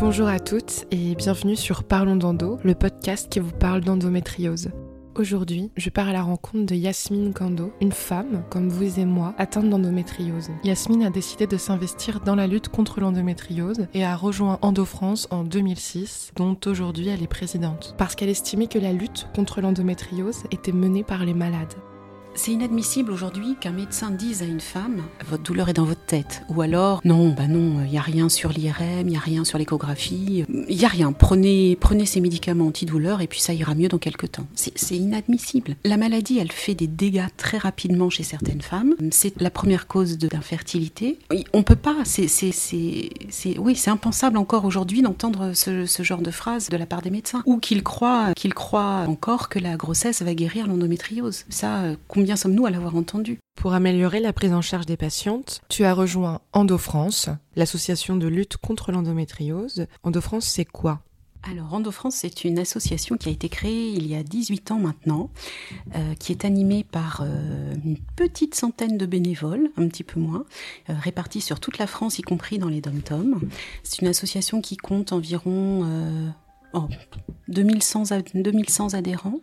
Bonjour à toutes et bienvenue sur Parlons d'endo, le podcast qui vous parle d'endométriose. Aujourd'hui, je pars à la rencontre de Yasmine Kando, une femme, comme vous et moi, atteinte d'endométriose. Yasmine a décidé de s'investir dans la lutte contre l'endométriose et a rejoint EndoFrance en 2006, dont aujourd'hui elle est présidente, parce qu'elle estimait que la lutte contre l'endométriose était menée par les malades. C'est inadmissible aujourd'hui qu'un médecin dise à une femme votre douleur est dans votre tête ou alors non bah non il y a rien sur l'IRM, il y a rien sur l'échographie, il y a rien. Prenez prenez ces médicaments antidouleurs et puis ça ira mieux dans quelques temps. C'est inadmissible. La maladie elle fait des dégâts très rapidement chez certaines femmes. C'est la première cause d'infertilité. On peut pas c'est oui c'est impensable encore aujourd'hui d'entendre ce, genre de phrase de la part des médecins ou qu'ils croient qu'ils croient encore que la grossesse va guérir l'endométriose. Ça combien sommes-nous à l'avoir entendu Pour améliorer la prise en charge des patientes, tu as rejoint EndoFrance, l'association de lutte contre l'endométriose. EndoFrance, c'est quoi? Alors, EndoFrance, c'est une association qui a été créée il y a 18 ans maintenant, euh, qui est animée par euh, une petite centaine de bénévoles, un petit peu moins, euh, répartis sur toute la France, y compris dans les dom-toms. C'est une association qui compte environ oh, 2100, 2100 adhérents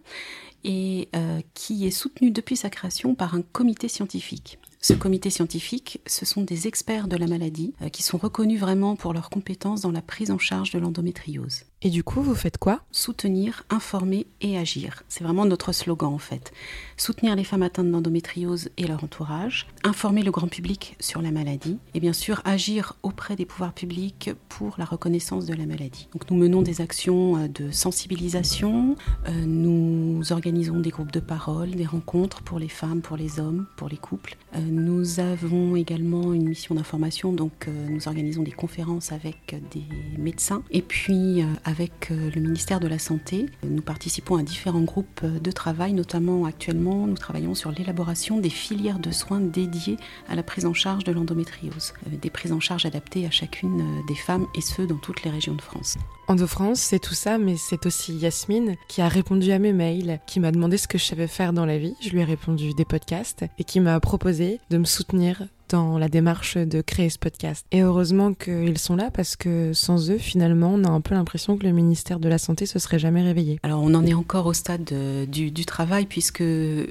et euh, qui est soutenu depuis sa création par un comité scientifique. Ce comité scientifique, ce sont des experts de la maladie euh, qui sont reconnus vraiment pour leurs compétences dans la prise en charge de l'endométriose. Et du coup, vous faites quoi? Soutenir, informer et agir. C'est vraiment notre slogan en fait. Soutenir les femmes atteintes d'endométriose et leur entourage, informer le grand public sur la maladie et bien sûr agir auprès des pouvoirs publics pour la reconnaissance de la maladie. Donc nous menons des actions euh, de sensibilisation, euh, nous organisons des groupes de parole, des rencontres pour les femmes, pour les hommes, pour les couples. Euh, nous avons également une mission d'information, donc nous organisons des conférences avec des médecins et puis avec euh, le ministère de la Santé. Nous participons à différents groupes euh, de travail, notamment actuellement, nous travaillons sur l'élaboration des filières de soins dédiées à la prise en charge de l'endométriose, euh, des prises en charge adaptées à chacune des femmes et ce dans toutes les régions de France. Endo-France, c'est tout ça, mais c'est aussi Yasmine qui a répondu à mes mails, qui m'a demandé ce que je savais faire dans la vie. Je lui ai répondu des podcasts et qui m'a proposé de me soutenir dans la démarche de créer ce podcast. Et heureusement qu'ils sont là parce que sans eux, finalement, on a un peu l'impression que le ministère de la Santé se serait jamais réveillé. Alors on en est encore au stade du, du, travail puisque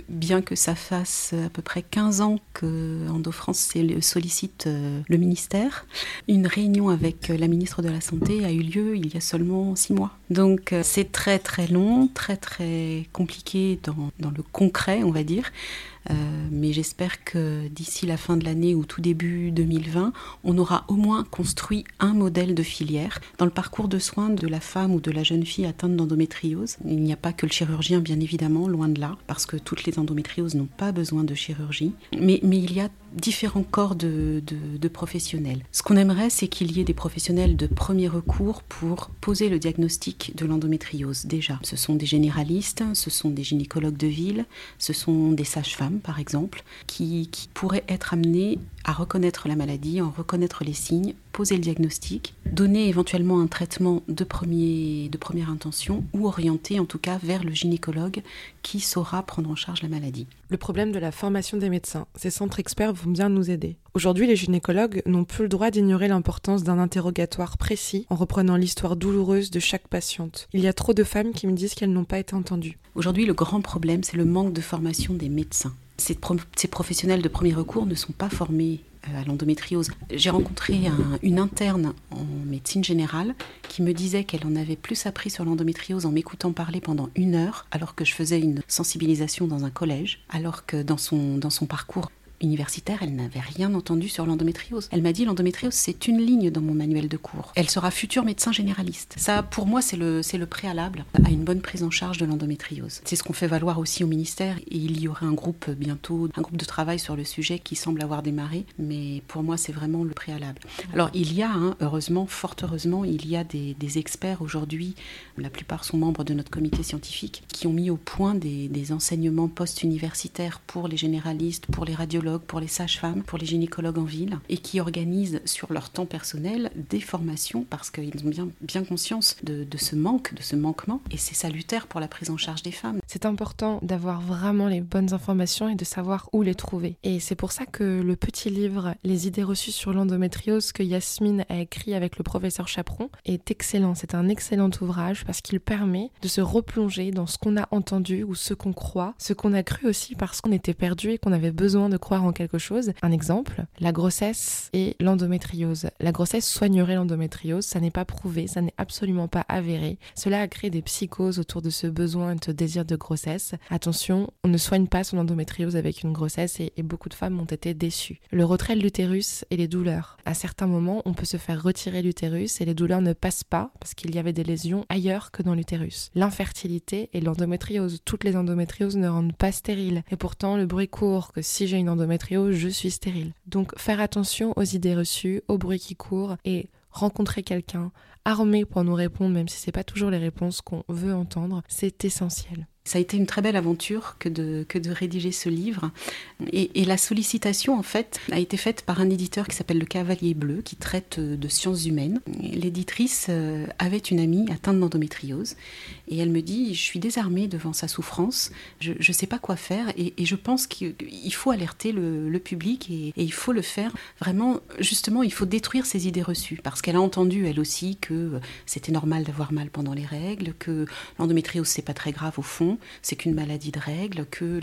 bien que ça fasse à peu près 15 ans que EndoFrance sollicite euh, le ministère, une réunion avec la ministre de la Santé a eu lieu il y a seulement 6 mois. Donc euh, c'est très très long, très très compliqué dans le concret, on va dire. Euh, mais j'espère que d'ici la fin de l'année ou tout début 2020, on aura au moins construit un modèle de filière dans le parcours de soins de la femme ou de la jeune fille atteinte d'endométriose. Il n'y a pas que le chirurgien, bien évidemment, loin de là, parce que toutes les endométrioses n'ont pas besoin de chirurgie. Mais, mais il y a différents corps de, professionnels. Ce qu'on aimerait, c'est qu'il y ait des professionnels de premier recours pour poser le diagnostic de l'endométriose. Déjà, ce sont des généralistes, ce sont des gynécologues de ville, ce sont des sages-femmes, par exemple, qui pourraient être amenés à reconnaître la maladie, en reconnaître les signes, poser le diagnostic, donner éventuellement un traitement de, premier, de première intention ou orienter en tout cas vers le gynécologue qui saura prendre en charge la maladie. Le problème de la formation des médecins, ces centres experts vont bien nous aider. Aujourd'hui, les gynécologues n'ont plus le droit d'ignorer l'importance d'un interrogatoire précis en reprenant l'histoire douloureuse de chaque patiente. Il y a trop de femmes qui me disent qu'elles n'ont pas été entendues. Aujourd'hui, le grand problème, c'est le manque de formation des médecins ces, professionnels de premier recours ne sont pas formés euh, à l'endométriose. J'ai rencontré une interne en médecine générale qui me disait qu'elle en avait plus appris sur l'endométriose en m'écoutant parler pendant une heure alors que je faisais une sensibilisation dans un collège, alors que dans son, dans son parcours universitaire, elle n'avait rien entendu sur l'endométriose. Elle m'a dit l'endométriose, c'est une ligne dans mon manuel de cours. Elle sera future médecin généraliste. Ça, pour moi, c'est le, le préalable à une bonne prise en charge de l'endométriose. C'est ce qu'on fait valoir aussi au ministère et il y aurait un groupe bientôt, un groupe de travail sur le sujet qui semble avoir démarré, mais pour moi, c'est vraiment le préalable. Alors, il y a, hein, heureusement, fort heureusement, il y a des, experts aujourd'hui, la plupart sont membres de notre comité scientifique, qui ont mis au point des enseignements post-universitaires pour les généralistes, pour les radiologues, pour les sages-femmes, pour les gynécologues en ville, et qui organisent sur leur temps personnel des formations parce qu'ils ont bien, bien conscience de, de ce manque, de ce manquement, et c'est salutaire pour la prise en charge des femmes. C'est important d'avoir vraiment les bonnes informations et de savoir où les trouver. Et c'est pour ça que le petit livre Les idées reçues sur l'endométriose que Yasmine a écrit avec le professeur Chaperon est excellent. C'est un excellent ouvrage parce qu'il permet de se replonger dans ce qu'on a entendu ou ce qu'on croit, ce qu'on a cru aussi parce qu'on était perdu et qu'on avait besoin de croire en quelque chose. Un exemple, la grossesse et l'endométriose. La grossesse soignerait l'endométriose, ça n'est pas prouvé, ça n'est absolument pas avéré. Cela a créé des psychoses autour de ce besoin et de ce désir de grossesse. Attention, on ne soigne pas son endométriose avec une grossesse et, et beaucoup de femmes ont été déçues. Le retrait de l'utérus et les douleurs. À certains moments, on peut se faire retirer l'utérus et les douleurs ne passent pas parce qu'il y avait des lésions ailleurs que dans l'utérus. L'infertilité et l'endométriose. Toutes les endométrioses ne rendent pas stériles. Et pourtant, le bruit court que si j'ai une endométriose, je suis stérile. Donc, faire attention aux idées reçues, au bruit qui court et rencontrer quelqu'un armé pour nous répondre, même si c'est pas toujours les réponses qu'on veut entendre, c'est essentiel. Ça a été une très belle aventure que de, que de rédiger ce livre. Et, la sollicitation, en fait, a été faite par un éditeur qui s'appelle Le Cavalier Bleu, qui traite de sciences humaines. L'éditrice euh, avait une amie atteinte d'endométriose. Et elle me dit, je suis désarmée devant sa souffrance, je ne sais pas quoi faire. Et, je pense qu'il faut alerter le, le public et, et, il faut le faire. Vraiment, justement, il faut détruire ces idées reçues. Parce qu'elle a entendu, elle aussi, que c'était normal d'avoir mal pendant les règles, que l'endométriose, c'est pas très grave au fond c'est qu'une maladie de règles, que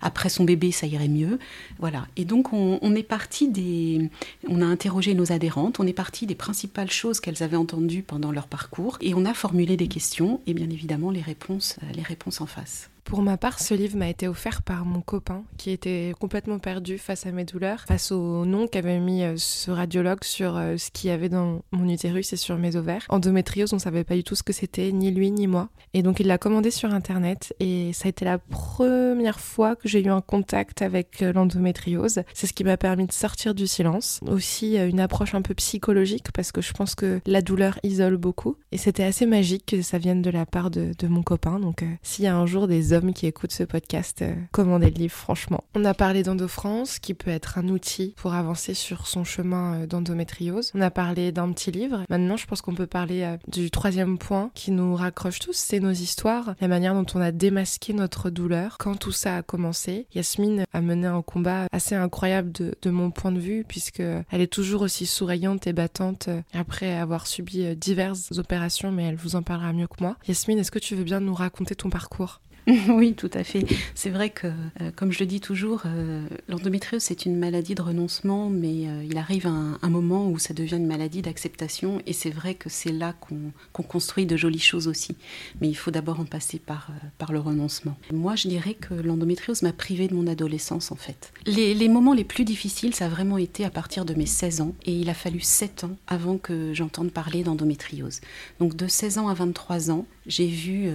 après son bébé, ça irait mieux. Voilà. Et donc, on, on, est parti des. On a interrogé nos adhérentes, on est parti des principales choses qu'elles avaient entendues pendant leur parcours, et on a formulé des questions, et bien évidemment, les réponses, les réponses en face. Pour ma part, ce livre m'a été offert par mon copain qui était complètement perdu face à mes douleurs, face au nom qu'avait mis ce radiologue sur ce qu'il y avait dans mon utérus et sur mes ovaires. Endométriose, on savait pas du tout ce que c'était, ni lui ni moi. Et donc il l'a commandé sur internet et ça a été la première fois que j'ai eu un contact avec l'endométriose. C'est ce qui m'a permis de sortir du silence. Aussi une approche un peu psychologique parce que je pense que la douleur isole beaucoup. Et c'était assez magique que ça vienne de la part de, mon copain. Donc euh, s'il y a un jour des hommes qui écoutent ce podcast, euh, commandez le livre, franchement. On a parlé d'EndoFrance, qui peut être un outil pour avancer sur son chemin euh, d'endométriose. On a parlé d'un petit livre. Maintenant, je pense qu'on peut parler euh, du troisième point qui nous raccroche tous, c'est nos histoires, la manière dont on a démasqué notre douleur. Quand tout ça a commencé, Yasmine a mené un combat assez incroyable de, mon point de vue, puisque elle est toujours aussi souriante et battante après avoir subi diverses opérations, mais elle vous en parlera mieux que moi. Yasmine, est-ce que tu veux bien nous raconter ton parcours? oui, tout à fait. C'est vrai que, euh, comme je le dis toujours, euh, l'endométriose, c'est une maladie de renoncement, mais euh, il arrive un, moment où ça devient une maladie d'acceptation, et c'est vrai que c'est là qu'on qu construit de jolies choses aussi. Mais il faut d'abord en passer par, par le renoncement. Moi, je dirais que l'endométriose m'a privée de mon adolescence, en fait. Les, les, moments les plus difficiles, ça a vraiment été à partir de mes 16 ans, et il a fallu 7 ans avant que j'entende parler d'endométriose. Donc de 16 ans à 23 ans, j'ai vu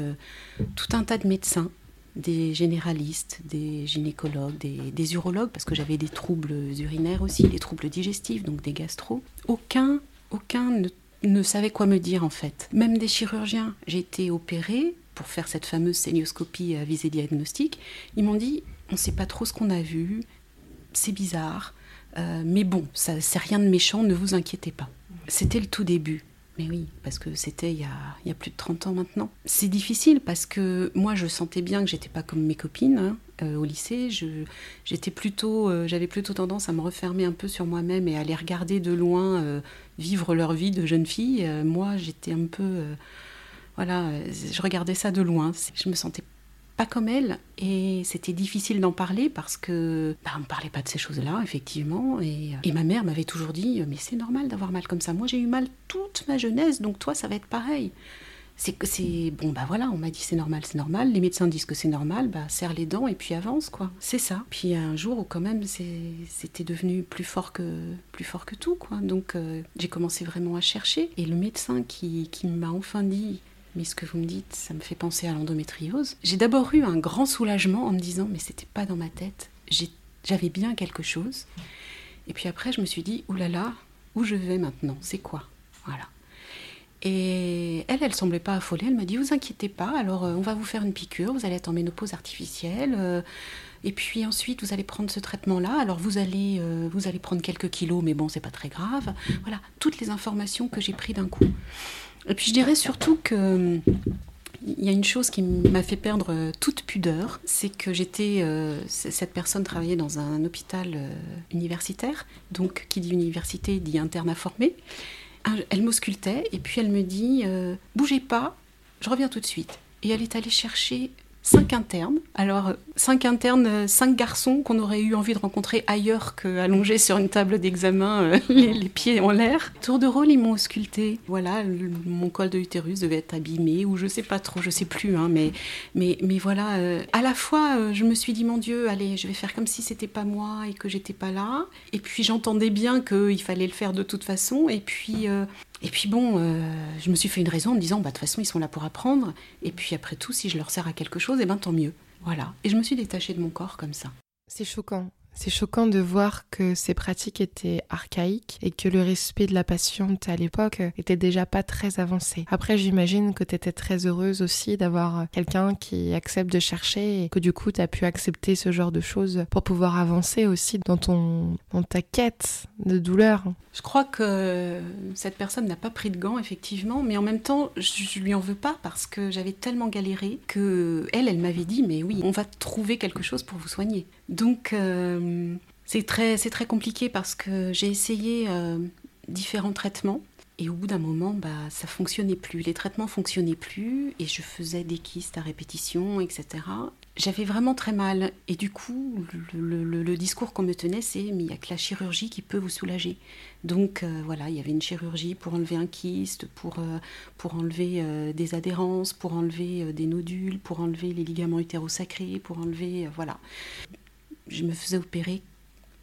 tout un tas de médecins des généralistes, des gynécologues, des, urologues, parce que j'avais des troubles urinaires aussi, des troubles digestifs, donc des gastro. Aucun, aucun ne, savait quoi me dire en fait. Même des chirurgiens. J'ai été opérée pour faire cette fameuse sénioscopie à visée diagnostique. Ils m'ont dit on ne sait pas trop ce qu'on a vu, c'est bizarre, euh, mais bon, ça c'est rien de méchant, ne vous inquiétez pas. C'était le tout début. Mais oui, parce que c'était il, y a plus de 30 ans maintenant. C'est difficile parce que moi, je sentais bien que j'étais pas comme mes copines hein, euh, au lycée. J'étais plutôt, euh, j'avais plutôt tendance à me refermer un peu sur moi-même et à les regarder de loin euh, vivre leur vie de jeune fille. moi, j'étais un peu, voilà, je regardais ça de loin. Je me sentais pas comme elle. Et c'était difficile d'en parler parce que bah, on ne parlait pas de ces choses-là effectivement. Et, et ma mère m'avait toujours dit mais c'est normal d'avoir mal comme ça. Moi j'ai eu mal toute ma jeunesse donc toi ça va être pareil. C'est que c'est bon bah voilà on m'a dit c'est normal c'est normal. Les médecins disent que c'est normal bah serre les dents et puis avance quoi. C'est ça. Puis un jour où quand même c'était devenu plus fort que plus fort que tout quoi. Donc euh, j'ai commencé vraiment à chercher. Et le médecin qui, qui m'a enfin dit mais ce que vous me dites, ça me fait penser à l'endométriose. J'ai d'abord eu un grand soulagement en me disant, mais c'était pas dans ma tête, j'avais bien quelque chose. Et puis après, je me suis dit, oulala, où je vais maintenant? C'est quoi? Voilà. Et elle, elle semblait pas affolée. Elle m'a dit, vous inquiétez pas, alors euh, on va vous faire une piqûre, vous allez être en ménopause artificielle. Euh, Et puis ensuite, vous allez prendre ce traitement-là. Alors vous allez, euh, vous allez prendre quelques kilos, mais bon, c'est pas très grave. Voilà, toutes les informations que j'ai prises d'un coup. Et puis je dirais surtout que il y a une chose qui m'a fait perdre euh, toute pudeur, c'est que j'étais, euh, cette personne travaillait dans un hôpital euh, universitaire, donc qui dit université dit interne à former. Elle m'auscultait et puis elle me dit bougez pas, je reviens tout de suite. Et elle est allée chercher cinq internes. Alors, cinq internes, euh, cinq garçons qu'on aurait eu envie de rencontrer ailleurs qu'allongés sur une table d'examen, euh, les, pieds en l'air. Tour de rôle, ils m'ont ausculté. Voilà, mon col de l'utérus devait être abîmé, ou je sais pas trop, je sais plus, hein, mais, mais, mais voilà. Euh, à la fois, je me suis dit, mon Dieu, allez, je vais faire comme si c'était pas moi et que j'étais pas là. Et puis, j'entendais bien qu'il fallait le faire de toute façon. Et puis, et puis bon, euh, je me suis fait une raison en me disant, bah, de toute façon, ils sont là pour apprendre. Et puis après tout, si je leur sers à quelque chose, eh ben tant mieux. Voilà. Et je me suis détachée de mon corps comme ça. C'est choquant. C'est choquant de voir que ces pratiques étaient archaïques et que le respect de la patiente à l'époque était déjà pas très avancé. Après, j'imagine que tu étais très heureuse aussi d'avoir quelqu'un qui accepte de chercher et que du coup tu as pu accepter ce genre de choses pour pouvoir avancer aussi dans ton dans ta quête de douleur. Je crois que cette personne n'a pas pris de gants effectivement, mais en même temps, je lui en veux pas parce que j'avais tellement galéré que elle m'avait dit mais oui, on va trouver quelque chose pour vous soigner. Donc euh, c'est très, très compliqué parce que j'ai essayé euh, différents traitements et au bout d'un moment, bah, ça fonctionnait plus. Les traitements fonctionnaient plus et je faisais des kystes à répétition, etc. J'avais vraiment très mal. Et du coup, le, discours qu'on me tenait, c'est mais il n'y a que la chirurgie qui peut vous soulager. Donc euh, voilà, il y avait une chirurgie pour enlever un kyste, pour, pour enlever des adhérences, pour enlever des nodules, pour enlever les ligaments utérosacrés, pour enlever. voilà je me faisais opérer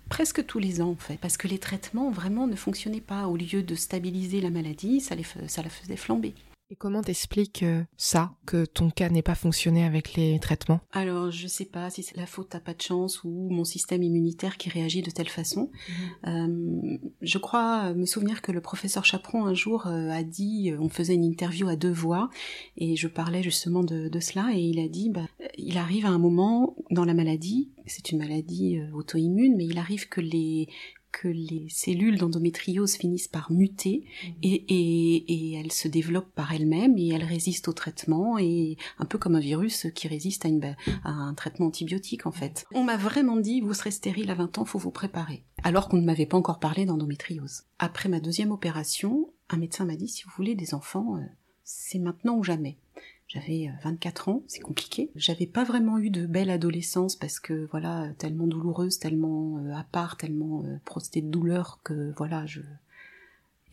presque tous les ans en fait, parce que les traitements vraiment ne fonctionnaient pas. Au lieu de stabiliser la maladie, ça la faisait flamber. Et comment t'expliques euh, ça, que ton cas n'ait pas fonctionné avec les traitements? Alors, je sais pas si c'est la faute à pas de chance ou mon système immunitaire qui réagit de telle façon. Mhm. Euh, je crois me souvenir que le professeur Chaperon un jour euh, a dit, on faisait une interview à deux voix et je parlais justement de, cela et il a dit, bah, il arrive à un moment dans la maladie, c'est une maladie auto-immune, mais il arrive que les que les cellules d'endométriose finissent par muter mmh. et, et, elles se développent par elles-mêmes et elles résistent au traitement et un peu comme un virus qui résiste à, une, à un traitement antibiotique en fait. On m'a vraiment dit vous serez stérile à 20 ans, faut vous préparer. Alors qu'on ne m'avait pas encore parlé d'endométriose. Après ma deuxième opération, un médecin m'a dit si vous voulez des enfants, euh, c'est maintenant ou jamais. J'avais 24 euh, ans, c'est compliqué. J'avais pas vraiment eu de belle adolescence parce que voilà, tellement douloureuse, tellement euh, à part, tellement euh, prostée de douleur que voilà, je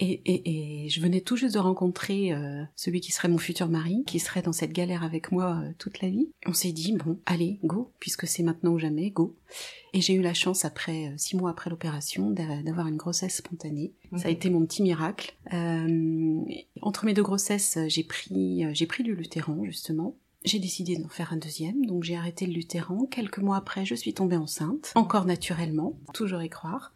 et, et, et, je venais tout juste de rencontrer euh, celui qui serait mon futur mari, qui serait dans cette galère avec moi euh, toute la vie. On s'est dit, bon, allez, go, puisque c'est maintenant ou jamais, go. Et j'ai eu la chance, après euh, six mois après l'opération, d'avoir une grossesse spontanée. Ça a été mon petit miracle. entre mes deux grossesses, j'ai pris, j'ai pris du Lutéran, justement. J'ai décidé d'en faire un deuxième, donc j'ai arrêté le Lutéran. Quelques mois après, je suis tombée enceinte, encore naturellement, toujours y croire.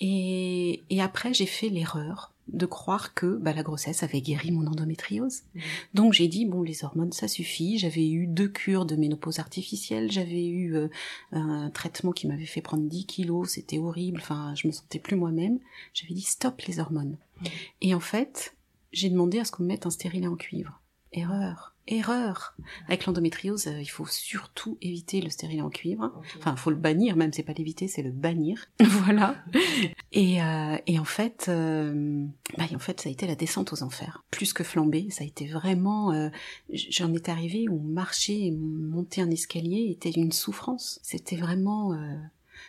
Et, et après, j'ai fait l'erreur de croire que bah, la grossesse avait guéri mon endométriose. Mmh. Donc j'ai dit bon les hormones ça suffit. J'avais eu deux cures de ménopause artificielle, j'avais eu euh, un traitement qui m'avait fait prendre 10 kilos, c'était horrible. Enfin je me sentais plus moi-même. J'avais dit stop les hormones. Mmh. Et en fait j'ai demandé à ce qu'on me mette un stérilet en cuivre. Erreur erreur. Avec l'endométriose, euh, il faut surtout éviter le stérilet en cuivre. Enfin, il faut le bannir, même c'est pas l'éviter, c'est le bannir. voilà. Et, euh, et en fait, euh, bah, en fait, ça a été la descente aux enfers. Plus que flamber, ça a été vraiment. Euh, J'en étais arrivée où marcher et monter un escalier était une souffrance. C'était vraiment. Euh,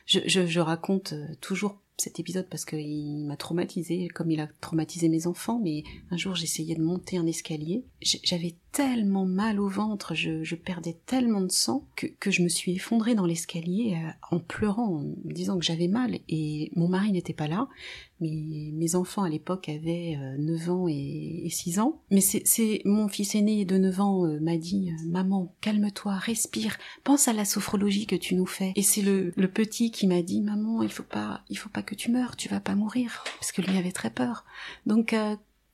je, je, je, raconte toujours cet épisode parce qu'il m'a traumatisé comme il a traumatisé mes enfants mais un jour j'essayais de monter un escalier j'avais tellement mal au ventre, je, perdais tellement de sang que, que je me suis effondrée dans l'escalier euh, en pleurant, en me disant que j'avais mal. Et mon mari n'était pas là, mais mes enfants à l'époque avaient 9 euh, ans et, 6 ans. Mais c'est mon fils aîné de 9 ans euh, m'a dit Maman, calme-toi, respire, pense à la sophrologie que tu nous fais. Et c'est le, le petit qui m'a dit Maman, il faut pas, il faut pas que tu meurs, tu vas pas mourir, parce que lui avait très peur. Donc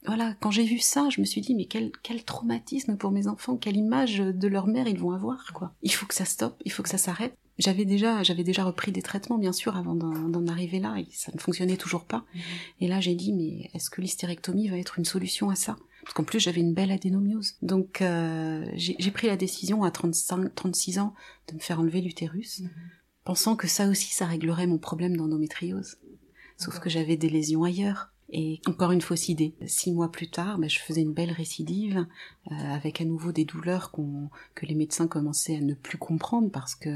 voilà, quand j'ai vu ça, je me suis dit mais quel, quel traumatisme pour mes enfants, quelle image de leur mère ils vont avoir quoi. Il faut que ça stoppe, il faut que ça s'arrête. J'avais déjà, j'avais déjà repris des traitements, bien sûr, avant d'en arriver là, et ça ne fonctionnait toujours pas. Mhm. Et là, j'ai dit, mais est-ce que l'hystérectomie va être une solution à ça? Parce qu'en plus, j'avais une belle adénomiose. Donc, euh, j'ai pris la décision à 35, 36 ans de me faire enlever l'utérus, mhm. pensant que ça aussi, ça réglerait mon problème d'endométriose. Sauf que j'avais des lésions ailleurs. Et encore une fausse idée. Six mois plus tard, ben, je faisais une belle récidive euh, avec à nouveau des douleurs que les médecins commençaient à ne plus comprendre parce que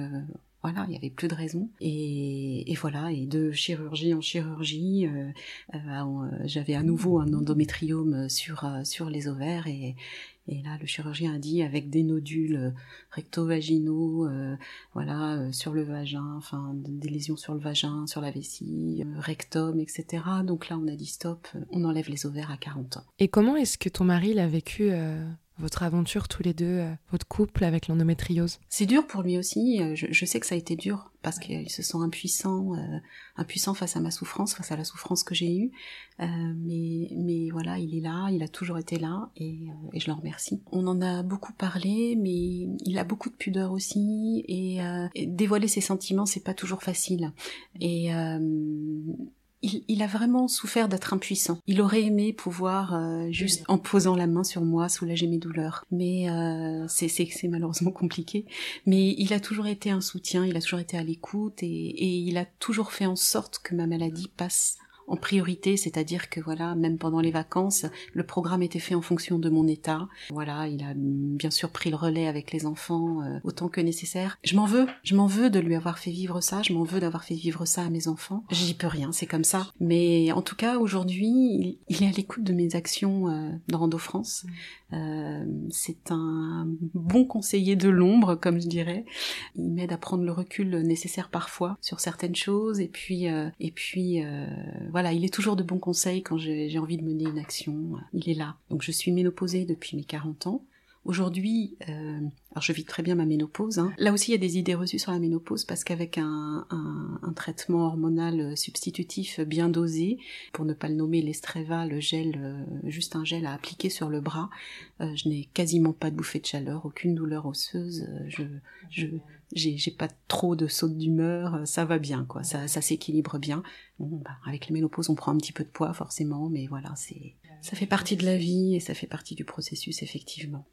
voilà, il y avait plus de raison. Et, voilà, et de chirurgie en chirurgie, euh, euh, j'avais à nouveau un endométriome sur sur les ovaires et, et là, le chirurgien a dit avec des nodules recto-vaginaux, voilà, sur le vagin, enfin des lésions sur le vagin, sur la vessie, rectum, etc. Donc là, on a dit stop, on enlève les ovaires à 40 ans. Et comment est-ce que ton mari l'a vécu votre aventure tous les deux, euh, votre couple avec l'endométriose C'est dur pour lui aussi. Euh, je, sais que ça a été dur parce qu'il se sent impuissant, euh, impuissant face à ma souffrance, face à la souffrance que j'ai eue. mais, mais voilà, il est là, il a toujours été là et, et, je le remercie. On en a beaucoup parlé, mais il a beaucoup de pudeur aussi et, et dévoiler ses sentiments, c'est pas toujours facile. Et il, a vraiment souffert d'être impuissant. Il aurait aimé pouvoir, euh, juste en posant la main sur moi, soulager mes douleurs. Mais euh, c'est malheureusement compliqué. Mais il a toujours été un soutien, il a toujours été à l'écoute et, et il a toujours fait en sorte que ma maladie passe en priorité, c'est-à-dire que voilà, même pendant les vacances, le programme était fait en fonction de mon état. Voilà, il a bien sûr pris le relais avec les enfants euh, autant que nécessaire. Je m'en veux, je m'en veux de lui avoir fait vivre ça, je m'en veux d'avoir fait vivre ça à mes enfants. J'y peux rien, c'est comme ça. Mais en tout cas, aujourd'hui, il, est à l'écoute de mes actions euh, dans Rando France. Euh, c'est un bon conseiller de l'ombre, comme je dirais. Il m'aide à prendre le recul nécessaire parfois sur certaines choses, et puis, et puis, euh, il est toujours de bons conseils quand j'ai envie de mener une action. Il est là. Donc je suis ménopausée depuis mes 40 ans. Aujourd'hui, euh, alors je vis très bien ma ménopause. Hein. Là aussi, il y a des idées reçues sur la ménopause parce qu'avec un, traitement hormonal substitutif bien dosé, pour ne pas le nommer l'estreva, le gel, euh, juste un gel à appliquer sur le bras, euh, je n'ai quasiment pas de bouffée de chaleur, aucune douleur osseuse. Euh, je, je, j'ai pas trop de sautes d'humeur, ça va bien, quoi. Ça, ça s'équilibre bien. Bon, bah, avec la ménopause, on prend un petit peu de poids, forcément, mais voilà, c'est, ça fait partie de la vie et ça fait partie du processus, effectivement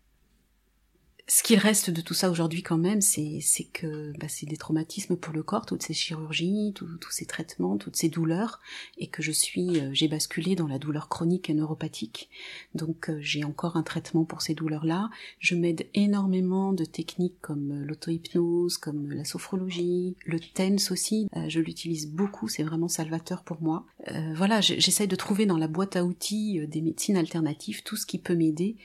ce qu'il reste de tout ça aujourd'hui quand même, c'est que bah, c'est des traumatismes pour le corps, toutes ces chirurgies, tous ces traitements, toutes ces douleurs, et que je suis, euh, j'ai basculé dans la douleur chronique et neuropathique. Donc euh, j'ai encore un traitement pour ces douleurs-là. Je m'aide énormément de techniques comme euh, l'auto-hypnose, comme la sophrologie, le TENS aussi. je l'utilise beaucoup, c'est vraiment salvateur pour moi. voilà, j'essaye de trouver dans la boîte à outils des médecines alternatives tout ce qui peut m'aider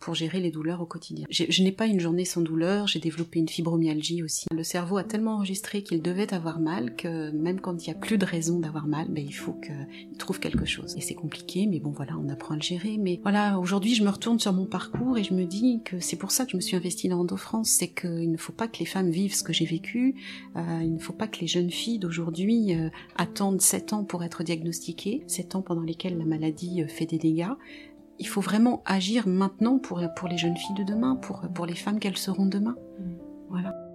pour gérer les douleurs au quotidien. Je n'ai pas une journée sans douleur, j'ai développé une fibromyalgie aussi. Le cerveau a tellement enregistré qu'il devait avoir mal que même quand il n'y a plus de raison d'avoir mal, ben, il faut qu'il trouve quelque chose. Et c'est compliqué, mais bon voilà, on apprend à le gérer. Mais voilà, aujourd'hui je me retourne sur mon parcours et je me dis que c'est pour ça que je me suis investie dans Endo France, c'est qu'il ne faut pas que les femmes vivent ce que j'ai vécu, euh, il ne faut pas que les jeunes filles d'aujourd'hui euh, attendent 7 ans pour être diagnostiquées, 7 ans pendant lesquels la maladie fait des dégâts il faut vraiment agir maintenant pour, pour les jeunes filles de demain, pour, pour les femmes qu'elles seront demain. Mm. Voilà.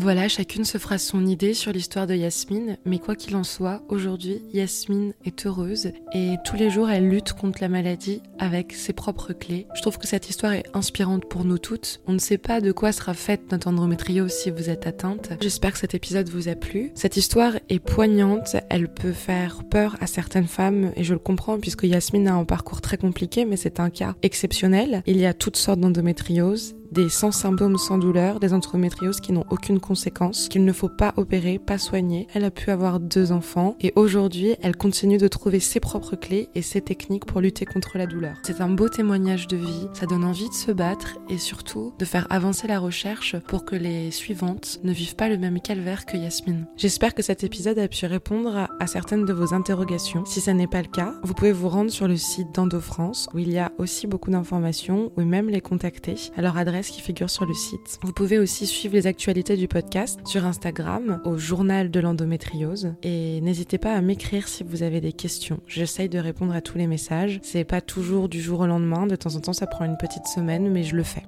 Voilà, chacune se fera son idée sur l'histoire de Yasmine, mais quoi qu'il en soit, aujourd'hui, Yasmine est heureuse et tous les jours, elle lutte contre la maladie avec ses propres clés. Je trouve que cette histoire est inspirante pour nous toutes. On ne sait pas de quoi sera faite notre endométriose si vous êtes atteinte. J'espère que cet épisode vous a plu. Cette histoire est poignante, elle peut faire peur à certaines femmes et je le comprends puisque Yasmine a un parcours très compliqué, mais c'est un cas exceptionnel. Il y a toutes sortes d'endométriose des sans symptômes, sans douleur, des endométrioses qui n'ont aucune conséquence, qu'il ne faut pas opérer, pas soigner. Elle a pu avoir deux enfants et aujourd'hui, elle continue de trouver ses propres clés et ses techniques pour lutter contre la douleur. C'est un beau témoignage de vie, ça donne envie de se battre et surtout de faire avancer la recherche pour que les suivantes ne vivent pas le même calvaire que Yasmine. J'espère que cet épisode a pu répondre à certaines de vos interrogations. Si ça n'est pas le cas, vous pouvez vous rendre sur le site d'Endo France où il y a aussi beaucoup d'informations ou même les contacter leur adresse qui figurent sur le site. Vous pouvez aussi suivre les actualités du podcast sur Instagram, au journal de l'endométriose. Et n'hésitez pas à m'écrire si vous avez des questions. J'essaye de répondre à tous les messages. C'est pas toujours du jour au lendemain, de temps en temps ça prend une petite semaine, mais je le fais.